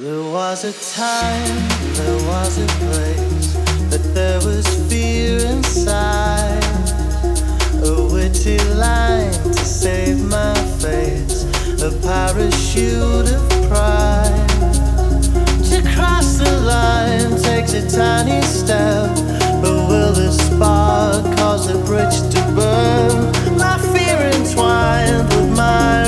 There was a time, there was a place, but there was fear inside. A witty line to save my face, a parachute of pride. To cross the line takes a tiny step, but will the spark cause the bridge to burn? My fear entwined with mine.